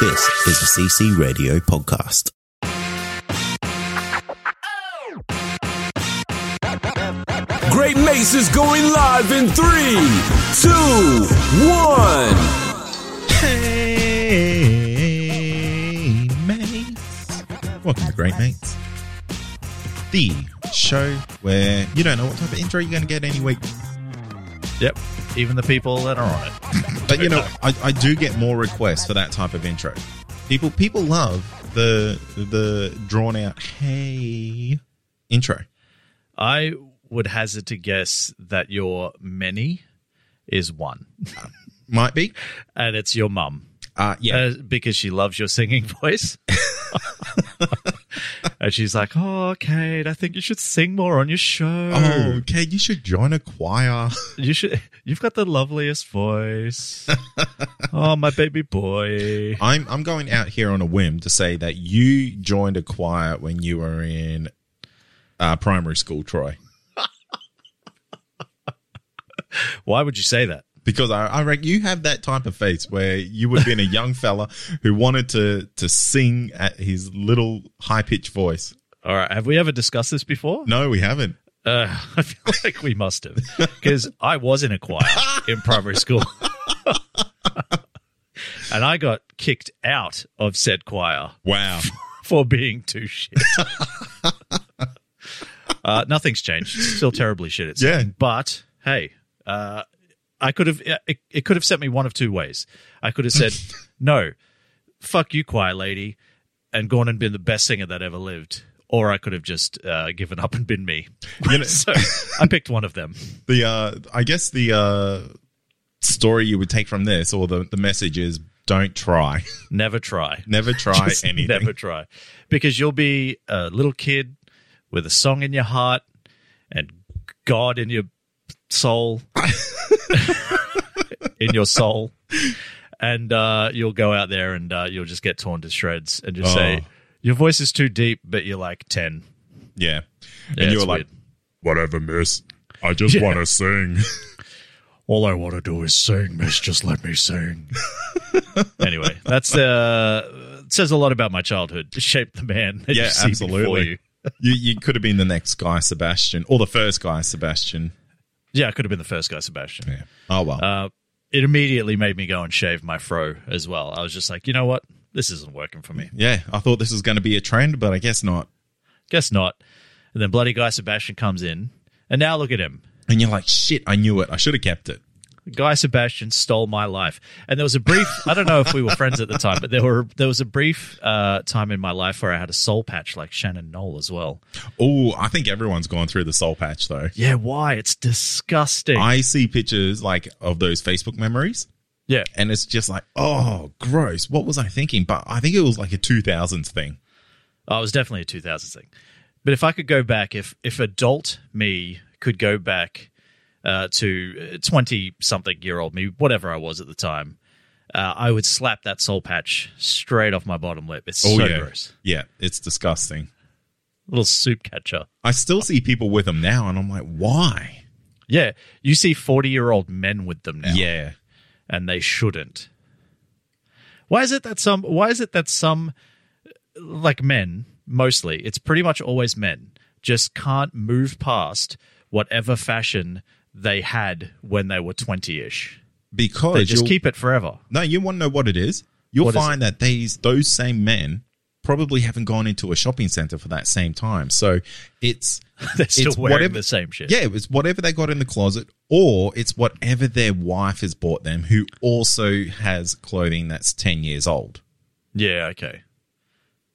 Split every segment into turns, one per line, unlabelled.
This is a CC Radio podcast.
Great Mates is going live in three, two, one.
Hey, mates. Welcome to Great Mates, the show where you don't know what type of intro you're going to get any week.
Yep. Even the people that are on it.
But you know, I, I do get more requests for that type of intro. People people love the the drawn out hey intro.
I would hazard to guess that your many is one,
Might be.
and it's your mum.
Uh, yeah.
Uh, because she loves your singing voice. and she's like, Oh, Kate, I think you should sing more on your show.
oh, okay. You should join a choir.
You should you've got the loveliest voice. oh, my baby boy.
I'm I'm going out here on a whim to say that you joined a choir when you were in uh, primary school, Troy.
Why would you say that?
Because I, I reckon you have that type of face where you would have been a young fella who wanted to to sing at his little high pitched voice.
All right. Have we ever discussed this before?
No, we haven't.
Uh, I feel like we must have because I was in a choir in primary school, and I got kicked out of said choir
Wow.
for being too shit. uh, nothing's changed. Still terribly shit. It's
Yeah.
but hey, uh, I could have. It, it could have sent me one of two ways. I could have said no, fuck you, choir lady, and gone and been the best singer that ever lived. Or I could have just uh, given up and been me.
You know-
so I picked one of them.
The uh, I guess the uh, story you would take from this, or the the message is, don't try,
Never try.
never try
Just
anything.
Never try. Because you'll be a little kid with a song in your heart and God in your soul. in your soul. And uh, you'll go out there and uh, you'll just get torn to shreds and just
Oh.
say, Your voice is too deep, but you're like 10.
Yeah,
Yeah,
and you
it's
were like,
weird.
whatever, miss. I just
Yeah.
want to sing.
All I want to do is sing, miss. Just let me sing. anyway, that's uh, says a lot about my childhood. It shaped the man
Yeah, absolutely.
you.
you you could have been the next guy, Sebastian, or the first guy, Sebastian.
Yeah, I could have been the first guy, Sebastian.
Yeah. Oh well.
Uh, it immediately made me go and shave my fro as well. I was just like, you know what? This isn't working for me.
yeah, I thought this was going to be a trend, but I guess not.
Guess not. And then bloody guy Sebastian comes in, and now look at him.
And you're like, shit, I knew it. I should have kept it.
Guy Sebastian stole my life. And there was a brief, I don't know if we were friends at the time, but there were there was a brief uh, time in my life where I had a soul patch like Shannon Noll as well.
Oh, I think everyone's gone through the soul patch though.
Yeah, why? It's disgusting.
I see pictures like of those Facebook memories,
yeah.
and it's just like, oh, gross. What was I thinking? But I think it was like a 2000s thing.
Oh, it was definitely a 2000 thing. But if I could go back, if if adult me could go back uh, to 20 something year old me, whatever I was at the time, uh, I would slap that soul patch straight off my bottom lip. It's
Oh
so
yeah,
gross.
yeah, it's disgusting.
Little soup catcher.
I still see people with them now, and I'm like, why?
Yeah, you see 40 year old men with them now.
Yeah,
and they shouldn't. Why is it that some? Why is it that some, like men, mostly, it's pretty much always men, just can't move past whatever fashion they had when they were twenty-ish.
because
They just keep it forever.
No, you want to know what it is? You'll
What is
find that these those same men probably haven't gone into a shopping center for that same time. So it's
They're still
it's
wearing
whatever-
the same shit.
yeah, it's whatever they got in the closet, or it's whatever their wife has bought them, who also has clothing that's ten years old.
Yeah, okay.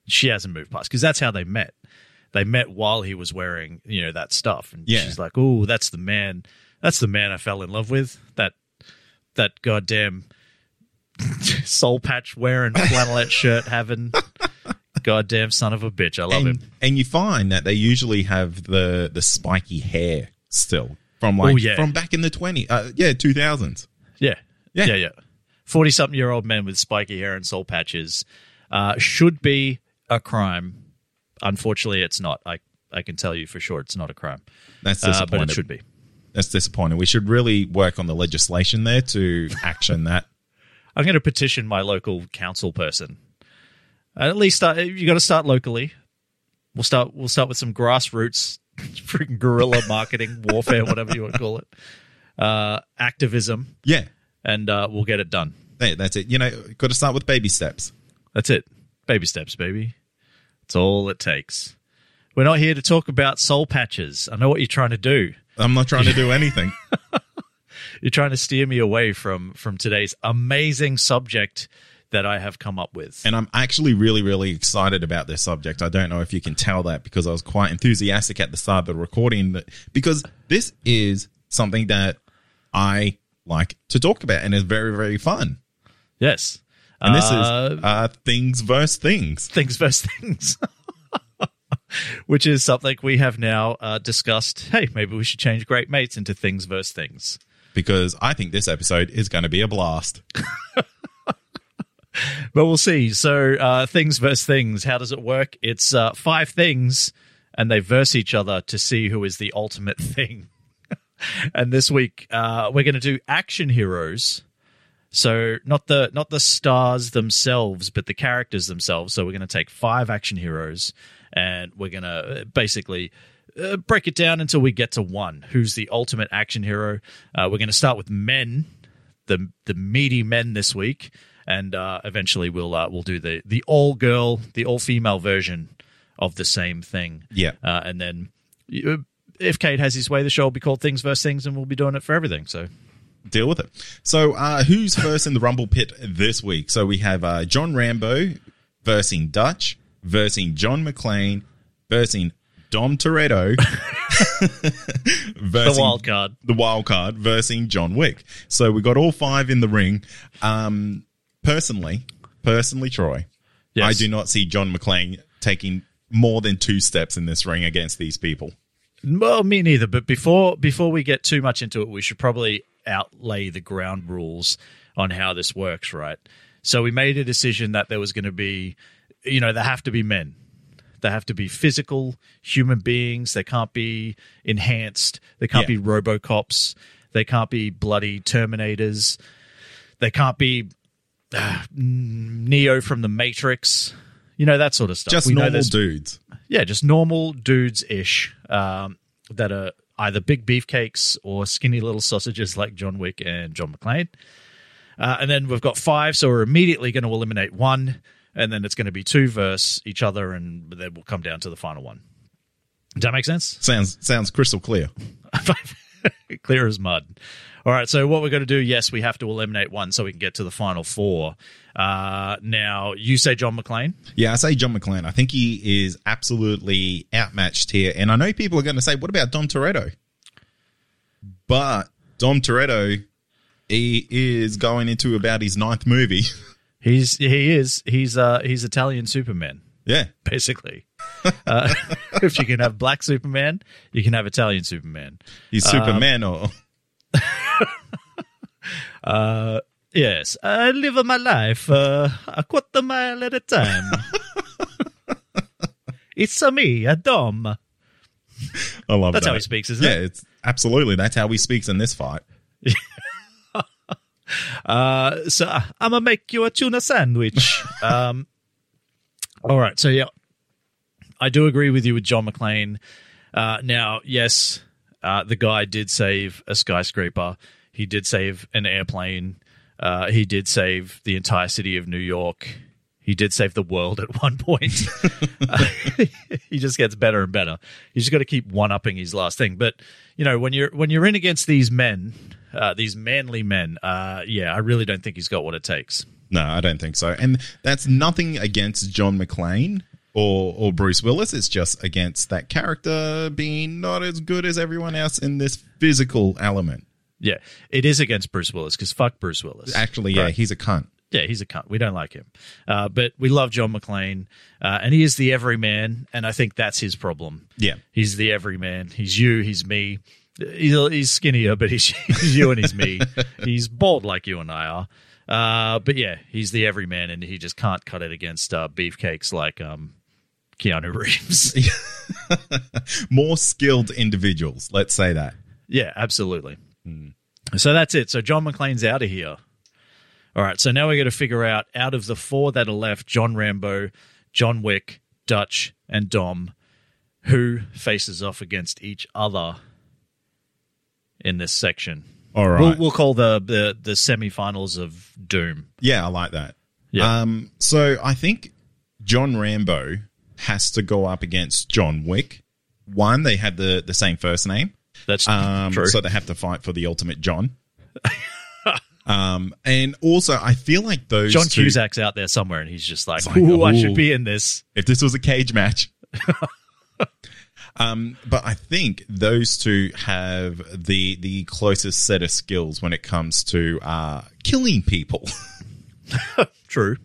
She hasn't moved past because that's how they met. They met while he was wearing, you know, that stuff, and
Yeah.
she's like, "Oh, that's the man. That's the man I fell in love with. That that goddamn soul patch wearing flannelette shirt having goddamn son of a bitch. I love
and,
him.
and you find that they usually have the the spiky hair still from like
Oh, yeah.
from back in the 20 uh, yeah 2000s
Yeah.
Yeah.
Yeah, yeah. 40 something year old men with spiky hair and soul patches uh, should be a crime. Unfortunately, it's not. I, I can tell you for sure it's not a crime.
that's
Uh, but it should be.
That's disappointing we should really work on the legislation there to action that
I'm going to petition my local council person. At least start, you got to start locally. We'll start. We'll start with some grassroots, freaking guerrilla marketing, warfare, whatever you want to call it, uh, activism,
yeah
and uh, we'll get it done.
There, that's it you know got to start with baby steps
That's it. Baby steps, baby. That's all it takes. We're not here to talk about soul patches. I know what you're trying to do.
I'm not trying to do anything
You're trying to steer me away from from today's amazing subject that I have come up with.
And I'm actually really, really excited about this subject. I don't know if you can tell that because I was quite enthusiastic at the start of the recording that, because this is something that I like to talk about and is very, very fun.
yes.
And this
Uh,
is uh, things versus things.
things versus things. Which is something we have now uh, discussed. Hey, maybe we should change great mates into things versus things.
Because I think this episode is going to be a blast.
But we'll see. So, uh, things versus things. How does it work? It's uh, five things, and they verse each other to see who is the ultimate thing. and this week, uh, we're going to do action heroes. So not the not the stars themselves, but the characters themselves. So we're going to take five action heroes, and we're going to basically uh, break it down until we get to one. Who's the ultimate action hero? Uh, we're going to start with men, the the meaty men this week, and uh, eventually we'll uh, we'll do the the all girl, the all female version of the same thing.
Yeah.
uh, and then. uh, If Kate has his way, the show will be called Things versus Things, and we'll be doing it for everything. So,
Deal with it. So, uh, who's first in the Rumble pit this week? So, we have uh, John Rambo versing Dutch, versing John McClane, versing Dom Toretto,
the wild card.
the wild card versing John Wick. So we got all five in the ring. Um, personally, personally, Troy,
Yes.
I do not see John McClane taking more than two steps in this ring against these people.
Well, me neither. But before before we get too much into it, we should probably outlay the ground rules on how this works, right? So we made a decision that there was going to be, you know, there have to be men. They have to be physical human beings. They can't be enhanced. They can't
Yeah.
be RoboCops. They can't be bloody Terminators. They can't be uh, Neo from the Matrix. You know that sort of stuff.
Just
We
normal dudes.
yeah, just normal dudes ish um, that are either big beefcakes or skinny little sausages like John Wick and John McClane. Uh, and then we've got five, so we're immediately going to eliminate one, and then it's going to be two verse each other, and then we'll come down to the final one. Does that make sense?
Sounds sounds crystal clear.
Clear as mud. All right, so what we're going to do, yes, we have to eliminate one so we can get to the final four. Uh, now, you say John McClane.
Yeah, I say John McClane. I think he is absolutely outmatched here. And I know people are going to say, what about Dom Toretto? But Dom Toretto, he is going into about his ninth movie.
He's he is he's uh he's Italian Superman.
yeah.
basically. Uh, if you can have black Superman, you can have Italian Superman.
He's Superman or uh,
Yes, I live my life uh, a quarter mile at a time. it's a me, a Dom.
I love
That's
that.
how he speaks, isn't
yeah,
it?
it's absolutely that's how he speaks in this fight.
Uh, so I'm gonna make you a tuna sandwich. um, all right, so yeah, I do agree with you with John McClane. Uh, now, yes, uh, the guy did save a skyscraper. He did save an airplane. Uh, he did save the entire city of New York. He did save the world at one point. He just gets better and better. You just got to keep one upping his last thing. But you know, when you're when you're in against these men, uh, these manly men, uh, yeah, I really don't think he's got what it takes.
No, I don't think so. And that's nothing against John McClane or or Bruce Willis. It's just against that character being not as good as everyone else in this physical element.
Yeah, it is against Bruce Willis because fuck Bruce Willis.
Actually, yeah,
Right.
he's a cunt.
Yeah, he's a cunt. We don't like him. Uh, but we love John McClane, uh, and he is the everyman, and I think that's his problem.
Yeah.
He's the everyman. He's you, he's me. He's, he's skinnier, but he's, he's you and he's me. he's bald like you and I are. Uh, but yeah, he's the everyman, and he just can't cut it against uh, beefcakes like um, Keanu Reeves.
More skilled individuals, let's say that.
Yeah, absolutely. So that's it. So John McClane's out of here. All right. So now we got to figure out out of the four that are left John Rambo, John Wick, Dutch, and Dom, who faces off against each other in this section.
All right.
We'll, we'll call the, the, the semifinals of Doom.
Yeah, I like that.
Yeah.
Um, so I think John Rambo has to go up against John Wick. One, they have the, the same first name.
That's
Um,
true.
so they have to fight for the ultimate John. um, and also, I feel like those
John
two,
Cusack's out there somewhere, and he's just like,
like,
"Ooh, I should be in this."
if this was a cage match. um, but I think those two have the the closest set of skills when it comes to uh, killing people.
True.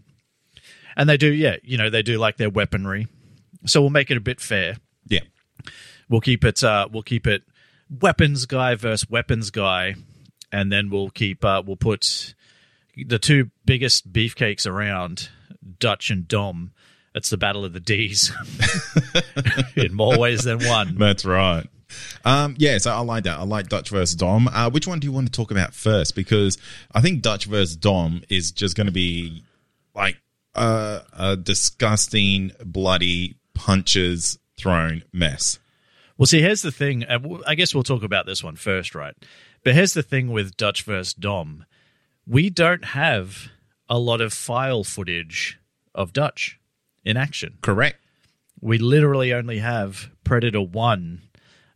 And they do, yeah, you know, they do like their weaponry. So we'll make it a bit fair.
yeah,
We'll keep it uh we'll keep it weapons guy versus weapons guy and then we'll keep uh we'll put the two biggest beefcakes around, Dutch and Dom. It's the battle of the D's in more ways than one.
that's right. Um, yeah, so I like that. I like Dutch versus Dom. Uh, which one do you want to talk about first? Because I think Dutch versus Dom is just going to be like uh, a disgusting, bloody punches thrown mess.
Well, see, here's the thing. I guess we'll talk about this one first, right? But here's the thing with Dutch versus Dom. We don't have a lot of file footage of Dutch in action.
Correct.
We literally only have Predator 1.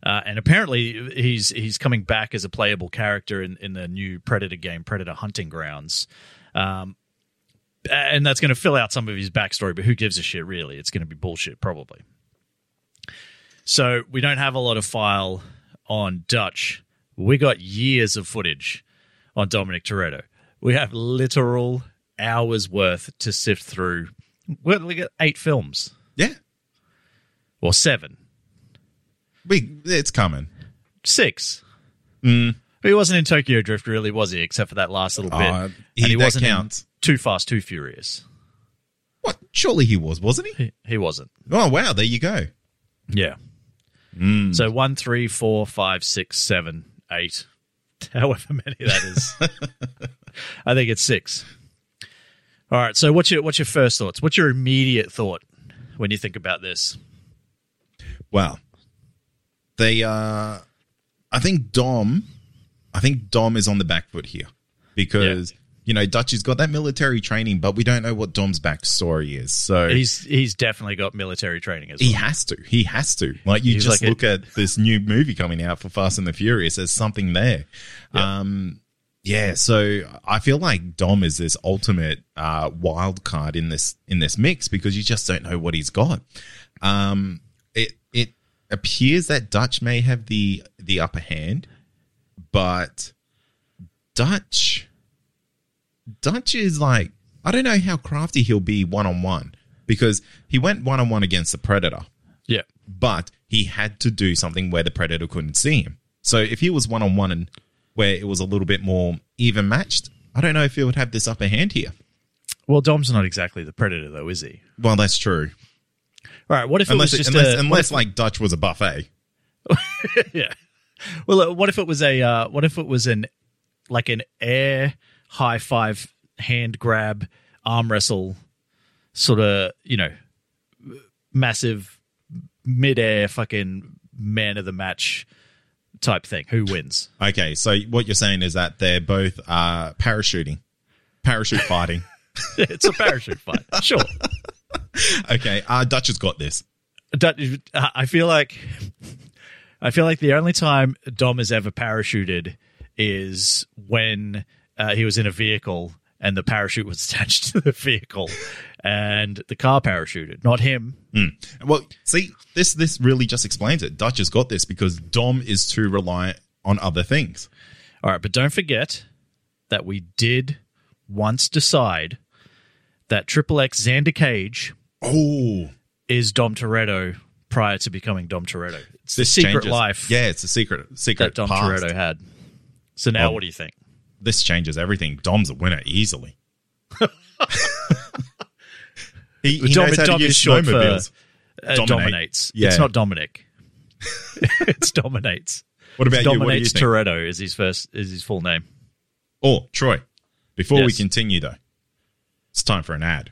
Uh, and apparently he's he's coming back as a playable character in, in the new Predator game, Predator Hunting Grounds. Um, and that's going to fill out some of his backstory, but who gives a shit, really? It's going to be bullshit, probably. So we don't have a lot of file on Dutch. We got years of footage on Dominic Toretto. We have literal hours worth to sift through. We we got eight films
Yeah.
or seven,
We, it's coming.
six.
Mm.
But he wasn't in Tokyo Drift, really, was he? Except for that last little bit.
Uh,
and
he-
he
that
wasn't
counts.
Too Fast, Too Furious.
What? Surely he was, wasn't he?
He, he wasn't.
Oh, wow. There you go.
Yeah.
Mm.
So one, three, four, five, six, seven, eight, however many that is. I think it's six. All right. So what's your what's your first thoughts? What's your immediate thought when you think about this?
Well, they, uh, I think Dom, I think Dom is on the back foot here because, you know, Dutch has got that military training, but we don't know what Dom's backstory is. So
He's he's definitely got military training as well.
he has to. He has to. Like you
He's
just
like a-
look at this new movie coming out for Fast and the Furious. There's something there. Um, yeah. So I feel like Dom is this ultimate uh, wild card in this in this mix because you just don't know what he's got. Um, it it appears that Dutch may have the the upper hand, but Dutch Dutch is like I don't know how crafty he'll be one on one because he went one on one against the Predator,
yeah.
but he had to do something where the Predator couldn't see him. So if he was one on one and where it was a little bit more even matched, I don't know if he would have this upper hand here.
Well, Dom's not exactly the predator, though, is he?
Well, that's true.
All right. What if it
Unless
was just
unless,
a,
unless like Dutch was a buffet.
yeah. Well, uh, what if it was a uh, what if it was an like an air high five hand grab arm wrestle sort of you know massive midair fucking man of the match type thing? Who wins?
Okay, so what you're saying is that they're both uh, parachuting, parachute fighting.
it's a parachute fight. Sure.
okay, uh, Dutch has got this.
That- I feel like I feel like the only time Dom has ever parachuted is when uh, he was in a vehicle and the parachute was attached to the vehicle and the car parachuted, not him.
Well, see, this this really just explains it. Dutch has got this because Dom is too reliant on other things.
All right, but don't forget that we did once decide that Triple X Xander Cage
Oh,
is Dom Toretto prior to becoming Dom Toretto. It's the secret
changes-
life
Yeah, it's a secret secret
that Dom
past.
Toretto had. So now, what do you think?
This changes everything. Dom's a winner easily. he he
Dom-
knows how
Dom
to use
short for- Uh,
Dominate.
dominates.
Yeah.
It's not Dominic. it's dominates.
What about you? What do you?
Toretto is his first is his full name.
Oh, Troy. Before we continue, though, it's time for an ad.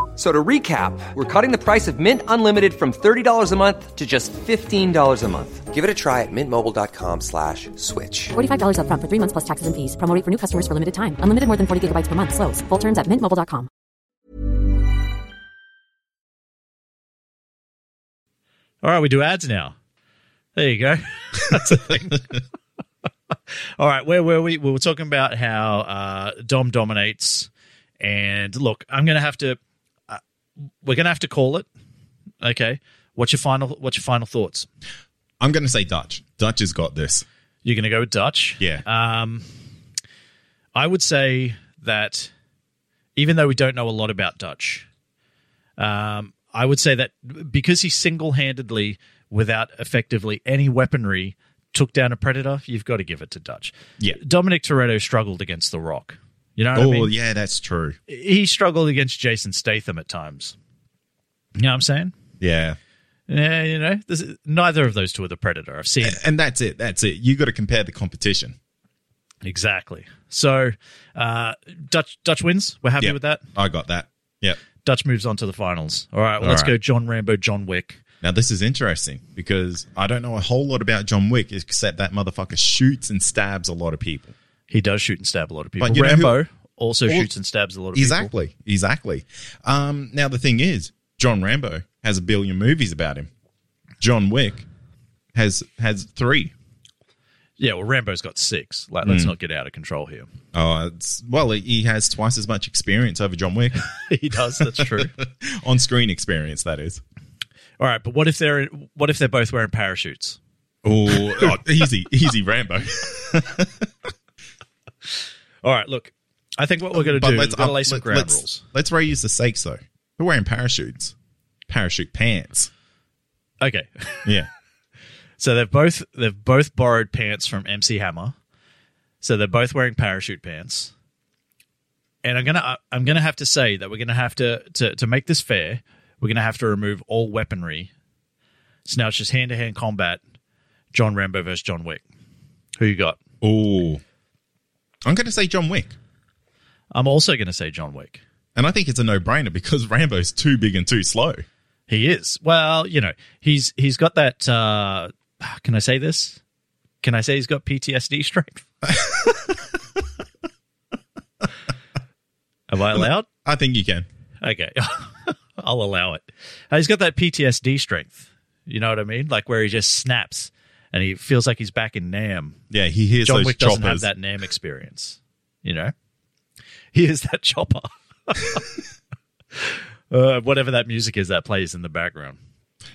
F- So to recap, we're cutting the price of Mint Unlimited from $30 a month to just $15 a month. Give it a try at mintmobile.com slash switch.
$45 upfront for three months plus taxes and fees. Promo rate for new customers for limited time. Unlimited more than 40 gigabytes per month. Slows. Full terms at mintmobile.com.
All right, we do ads now. There you go. That's a thing. All right, where were we? We were talking about how uh, Dom dominates, and look, I'm going to have to. We're going to have to call it. Okay, what's your final? What's your final thoughts?
I'm going to say Dutch. Dutch has got this.
You're going to go with Dutch.
Yeah.
Um, I would say that even though we don't know a lot about Dutch, um, I would say that because he single handedly, without effectively any weaponry, took down a predator, you've got to give it to Dutch.
Yeah.
Dominic Toretto struggled against The Rock. You know what
oh,
I mean?
yeah, that's true.
He struggled against Jason Statham at times. You know what I'm saying?
Yeah.
Yeah, you know, this is, neither of those two are the predator. I've seen it.
And that's it. That's it. You got to compare the competition.
Exactly. So uh, Dutch Dutch wins. We're happy
Yep.
with that.
I got that. Yep.
Dutch moves on to the finals. All right, well,
All
let's
right.
go John Rambo, John Wick.
Now this is interesting because I don't know a whole lot about John Wick except that motherfucker shoots and stabs a lot of people.
He does shoot and stab a lot of people.
But you know who-
Rambo also
All-
shoots and stabs a lot of people.
Exactly. Exactly. Um, now the thing is, John Rambo has a billion movies about him. John Wick has has three.
Yeah, well, Rambo's got six. Like, let's not get out of control here.
Oh, well, he has twice as much experience over John Wick
he does. That's true.
on screen experience. That is.
All right, but what if they're what if they're both wearing parachutes?
Oh, oh, easy, easy, Rambo.
All right, look, I think what we're going to do is we're going lay some ground
let's,
rules.
Let's raise the stakes though. They're wearing parachutes, parachute pants.
Okay,
Yeah.
so they've both they've both borrowed pants from MC Hammer. So they're both wearing parachute pants. And I'm gonna I'm gonna have to say that we're gonna have to to to make this fair. We're gonna have to remove all weaponry. So now it's just hand to hand combat. John Rambo versus John Wick. Who you got?
Oh, I'm going to say John Wick,
I'm also gonna say John Wick.
and I think it's a no-brainer because Rambo's too big and too slow.
He is. Well, you know, he's he's got that. Uh, can I say this? Can I say he's got PTSD strength? Am I allowed?
I think you can.
Okay, I'll allow it. Uh, he's got that PTSD strength. You know what I mean? Like where he just snaps and he feels like he's back in Nam.
Yeah, he hears
John
those
Wick
choppers.
doesn't have that Nam experience. You know, he is that chopper. uh, whatever that music is that plays in the background.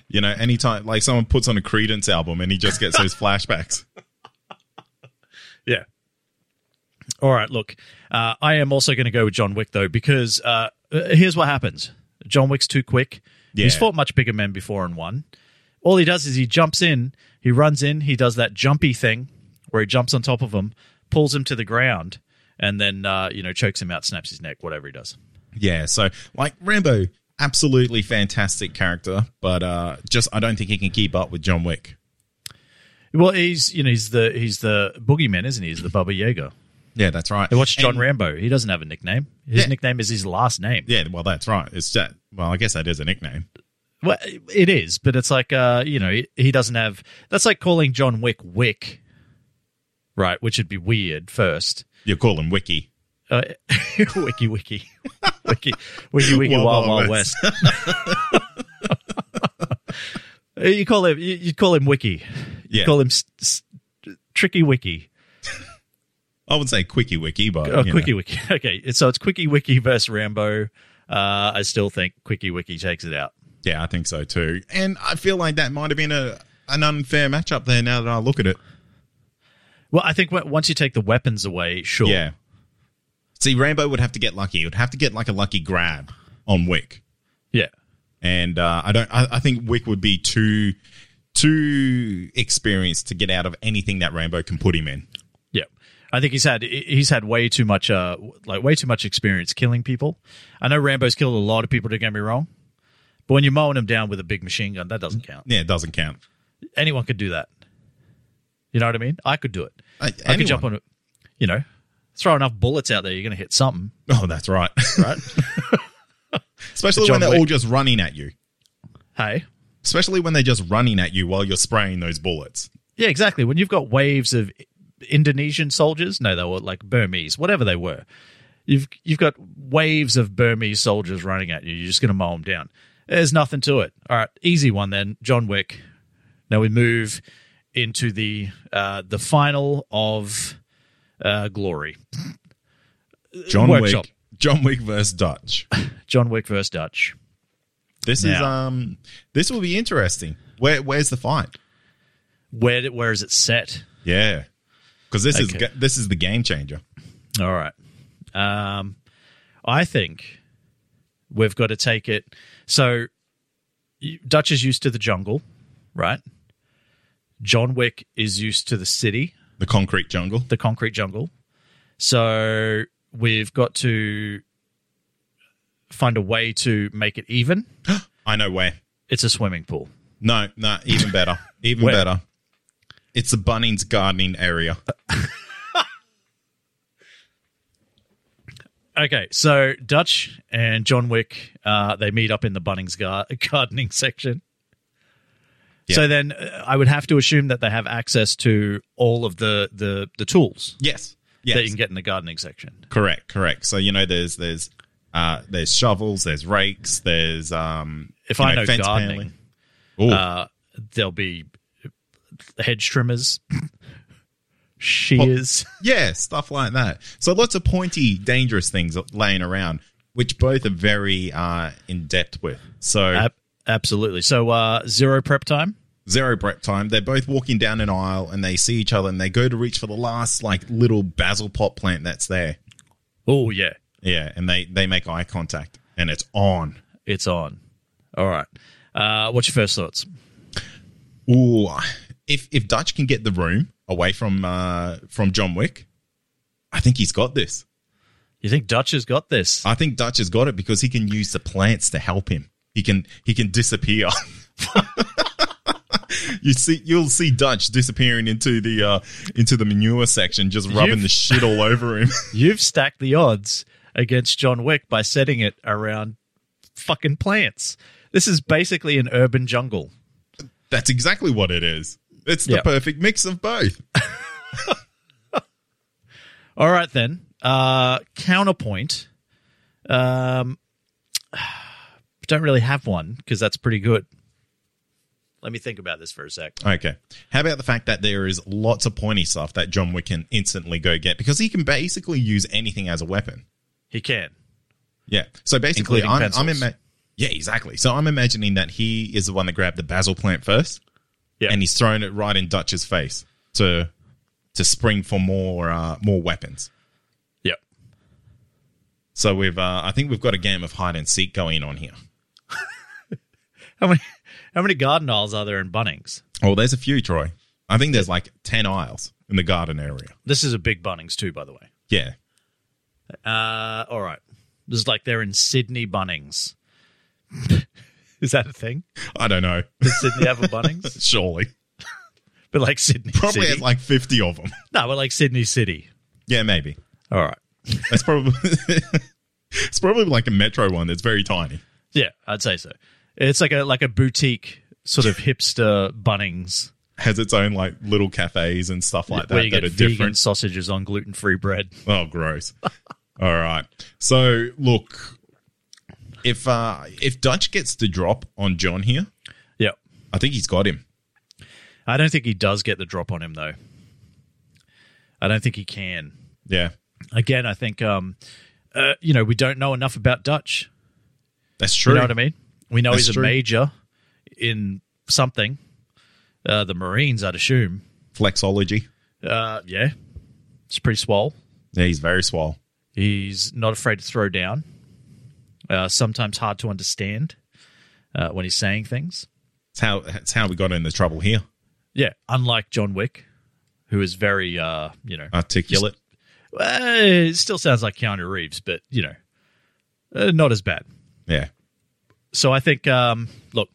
You know, anytime like someone puts on a Creedence album and he just gets those flashbacks.
Yeah. All right. Look, uh, I am also going to go with John Wick though because uh, here's what happens: John Wick's too quick. He's fought much bigger men before and won. All he does is he jumps in, he runs in, he does that jumpy thing where he jumps on top of him, pulls him to the ground, and then uh, you know chokes him out, snaps his neck, whatever he does.
Yeah, so like Rambo, absolutely fantastic character, but uh just I don't think he can keep up with John Wick.
Well, he's you know he's the he's the boogeyman, isn't he? He's the Baba Yaga.
Yeah, that's right.
Watch John
And-
Rambo. He doesn't have a nickname. His
Yeah.
nickname is his last name.
Yeah, well, that's right. It's that. Well, I guess that is a nickname.
Well, it is, but it's like uh, you know, he- doesn't have. That's like calling John Wick Wick, right? Which would be weird. First,
You call him Wiki.
uh, wiki wiki, wiki wiki wiki
Wild
wild
Wild
west. You call him. You, you call him Wiki. You
Yeah.
call him s- s- Tricky Wiki.
I would say Quickie Wiki, but
Oh, Quickie
know.
Wiki. Okay, so it's Quickie Wiki versus Rambo. Uh, I still think Quickie Wiki takes it out.
Yeah, I think so too. And I feel like that might have been a an unfair matchup there. Now that I look at it,
Well, I think once you take the weapons away, sure.
yeah. See, Rambo would have to get lucky. He would have to get like a lucky grab on Wick,
Yeah.
and uh, I don't. I, I think Wick would be too too experienced to get out of anything that Rambo can put him in.
Yeah. I think he's had he's had way too much uh like way too much experience killing people. I know Rambo's killed a lot of people. Don't get me wrong, but when you're mowing them down with a big machine gun, that doesn't count.
Yeah, it doesn't count.
Anyone could do that. You know what I mean? I could do it.
I,
I could jump on it. You know, throw enough bullets out there, you're going to hit something,
Oh, that's right.
right?
Especially
John
when they're
Wick.
all just running at you.
hey.
Especially when they're just running at you while you're spraying those bullets.
Yeah, exactly. When you've got waves of Indonesian soldiers, no, they were like Burmese, whatever they were. You've you've got waves of Burmese soldiers running at you. You're just going to mow them down. There's nothing to it. All right, easy one then. John Wick. Now we move into the uh, the final of uh, glory.
John
Workshop.
Wick. John Wick versus Dutch.
John Wick versus Dutch.
This is um this will be interesting. Where where's the fight?
Where where is it set?
Yeah. Cuz this is
Okay.
ga- this is the game changer.
All right. Um, I think we've got to take it. So, Dutch is used to the jungle, right? John Wick is used to the city,
The concrete jungle.
the concrete jungle. So, we've got to find a way to make it even.
I know where.
It's a swimming pool.
No, no, even better. Even better. It's the Bunnings gardening area.
Okay, so Dutch and John Wick, uh, they meet up in the Bunnings gar- gardening section.
Yeah.
So then, uh, I would have to assume that they have access to all of the the, the tools
Yes.
yes, that you can get in the gardening section.
Correct, correct. So you know there's there's uh there's shovels, there's rakes, there's um
If I know
fence
gardening, uh, there'll be hedge trimmers, shears.
Yeah, stuff like that. So lots of pointy, dangerous things laying around, which both are very uh, in depth with. So
Ab- absolutely. So uh, zero prep time.
zero prep time. They're both walking down an aisle and they see each other and they go to reach for the last like little basil pot plant that's there.
Oh yeah,
Yeah, and they they make eye contact and it's on.
it's on. All right. Uh, what's your first thoughts?
Ooh, if if Dutch can get the room away from uh, from John Wick, I think he's got this.
You think Dutch has got this?
I think Dutch has got it because he can use the plants to help him. He can he can disappear. you see, you'll see Dutch disappearing into the uh, into the manure section, just rubbing
You've-
the shit all over him.
You've stacked the odds against John Wick by setting it around fucking plants. This is basically an urban jungle.
That's exactly what it is. It's the
Yeah.
perfect mix of both.
All right then. Uh counterpoint. Um don't really have one because that's pretty good. Let me think about this for a sec.
Okay. How about the fact that there is lots of pointy stuff that John Wick can instantly go get because he can basically use anything as a weapon.
He can.
Yeah. So basically,
Including
I'm, I'm ima- yeah, exactly. So I'm imagining that he is the one that grabbed the basil plant first,
Yeah.
and he's thrown it right in Dutch's face to to spring for more uh, more weapons.
Yep.
So we've uh, I think we've got a game of hide and seek going on here.
How many how many garden aisles are there in Bunnings?
Oh, there's a few, Troy. I think there's like ten aisles in the garden area.
This is a big Bunnings too, by the way.
Yeah.
Uh all right. This is like they're in Sydney Bunnings. is that a thing?
I don't know.
Does Sydney have a Bunnings?
Surely.
but like Sydney
Probably
City.
has like 50 of them.
no, but like Sydney City.
Yeah, maybe.
All right.
That's probably it's probably like a metro one that's very tiny.
Yeah, I'd say so. It's like a like a boutique sort of hipster Bunnings
Has its own like little cafes and stuff like
where
that
you
that
get
are
vegan
different.
sausages on gluten free bread.
Oh, gross. All right. So look, if uh if Dutch gets the drop on John here,
yeah,
I think he's got him.
I don't think he does get the drop on him though. I don't think he can.
Yeah,
Again, I think um, uh, you know we don't know enough about Dutch.
that's true.
You know what I mean? We know
That's
he's a
true.
major in something. Uh, the Marines, I'd assume.
Flexology.
Uh, yeah, it's pretty swole.
Yeah, he's very swole.
He's not afraid to throw down. Uh, sometimes hard to understand uh, when he's saying things.
It's how it's how we got into trouble here.
Yeah, unlike John Wick, who is very, uh, you know,
Articulate.
uh, it still sounds like Keanu Reeves, but you know, uh, not as bad.
Yeah.
So I think, um, look,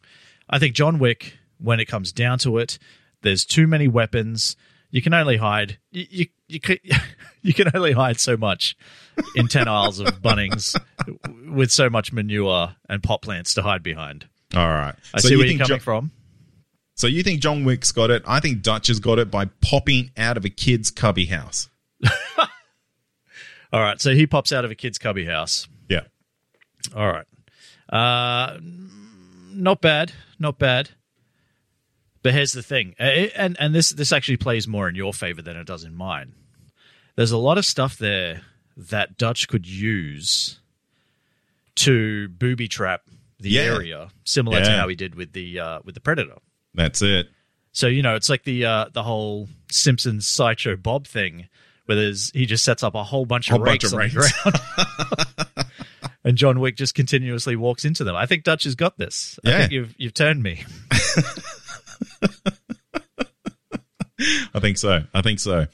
I think John Wick, when it comes down to it, there's too many weapons. You can only hide. You you you can, you can only hide so much in ten aisles of Bunnings with so much manure and pot plants to hide behind.
All right.
I
So
see
you
where you're coming from.
So you think John Wick's got it? I think Dutch has got it by popping out of a kid's cubby house.
All right, so he pops out of a kid's cubby house.
Yeah.
All right. Uh, not bad, not bad. But here's the thing, Uh, and and this this actually plays more in your favor than it does in mine. There's a lot of stuff there that Dutch could use to booby trap the
Yeah.
area, similar to how he did with the uh, with the Predator.
That's it.
So you know, it's like the uh, the whole Simpsons sideshow Bob thing, where there's he just sets up a whole bunch of
Whole bunch
rakes
of
on the ground, and John Wick just continuously walks into them. I think Dutch has got this. I
Yeah.
think you've you've turned me.
I think so. I think so.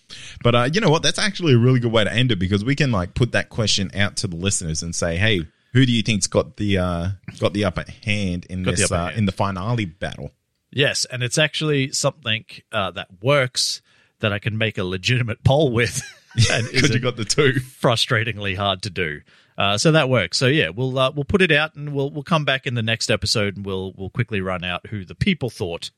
But uh, you know what? That's actually a really good way to end it because we can like put that question out to the listeners and say, "Hey, who do you think's got the uh, got the upper hand in
Got
this uh,
hand.
in the finale battle?"
Yes, and it's actually something uh, that works that I can make a legitimate poll with, and
Because you got the two.
frustratingly hard to do. Uh, so that works. So yeah, we'll uh, we'll put it out and we'll we'll come back in the next episode and we'll we'll quickly run out who the people thought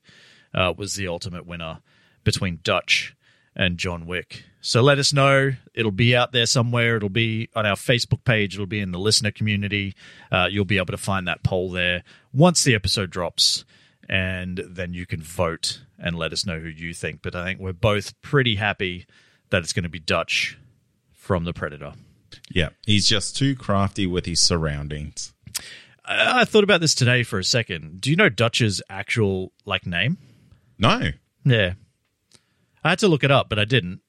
uh, was the ultimate winner between Dutch and John Wick. So let us know. It'll be out there somewhere. It'll be on our Facebook page. It'll be in the listener community. Uh, you'll be able to find that poll there once the episode drops, and then you can vote and let us know who you think. But I think we're both pretty happy that it's going to be Dutch from the Predator.
Yeah, he's just too crafty with his surroundings.
I, I thought about this today for a second. Do you know Dutch's actual like name?
No,
Yeah, I had to look it up, but I didn't.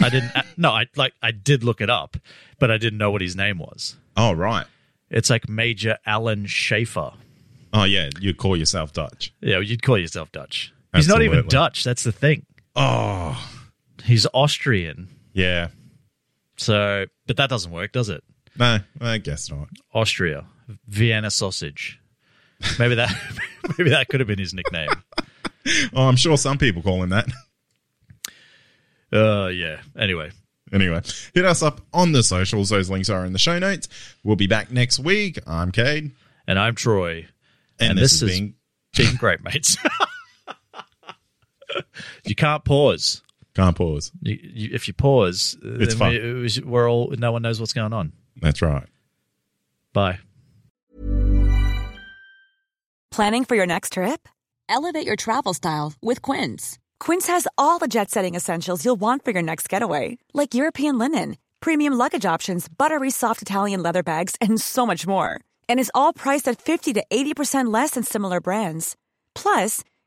I didn't. Uh, no, I like I did look it up, but I didn't know what his name was.
oh right.
It's like Major Alan Schaefer.
Oh yeah, you'd call yourself Dutch.
Yeah, you'd call yourself Dutch. He's not even Dutch. That's the thing.
Oh
He's Austrian.
yeah.
So, but that doesn't work, does it?
No, I guess not.
Austria, Vienna sausage. Maybe that. maybe that could have been his nickname.
Oh, I'm sure some people call him that.
Uh, yeah. Anyway,
Anyway, hit us up on the socials. Those links are in the show notes. We'll be back next week. I'm Cade.
and I'm Troy.
And,
And
this,
this is-
been
Being great, mates. you can't pause.
Can't Pause.
You, you, if you pause,
It's
then
fun.
we- we- we're all. No one knows what's going on.
That's right.
Bye.
Planning for your next trip?
Elevate your travel style with Quince.
Quince has all the jet setting essentials you'll want for your next getaway, like European linen, premium luggage options, buttery soft Italian leather bags, and so much more. And is all priced at 50 to 80% less than similar brands. Plus,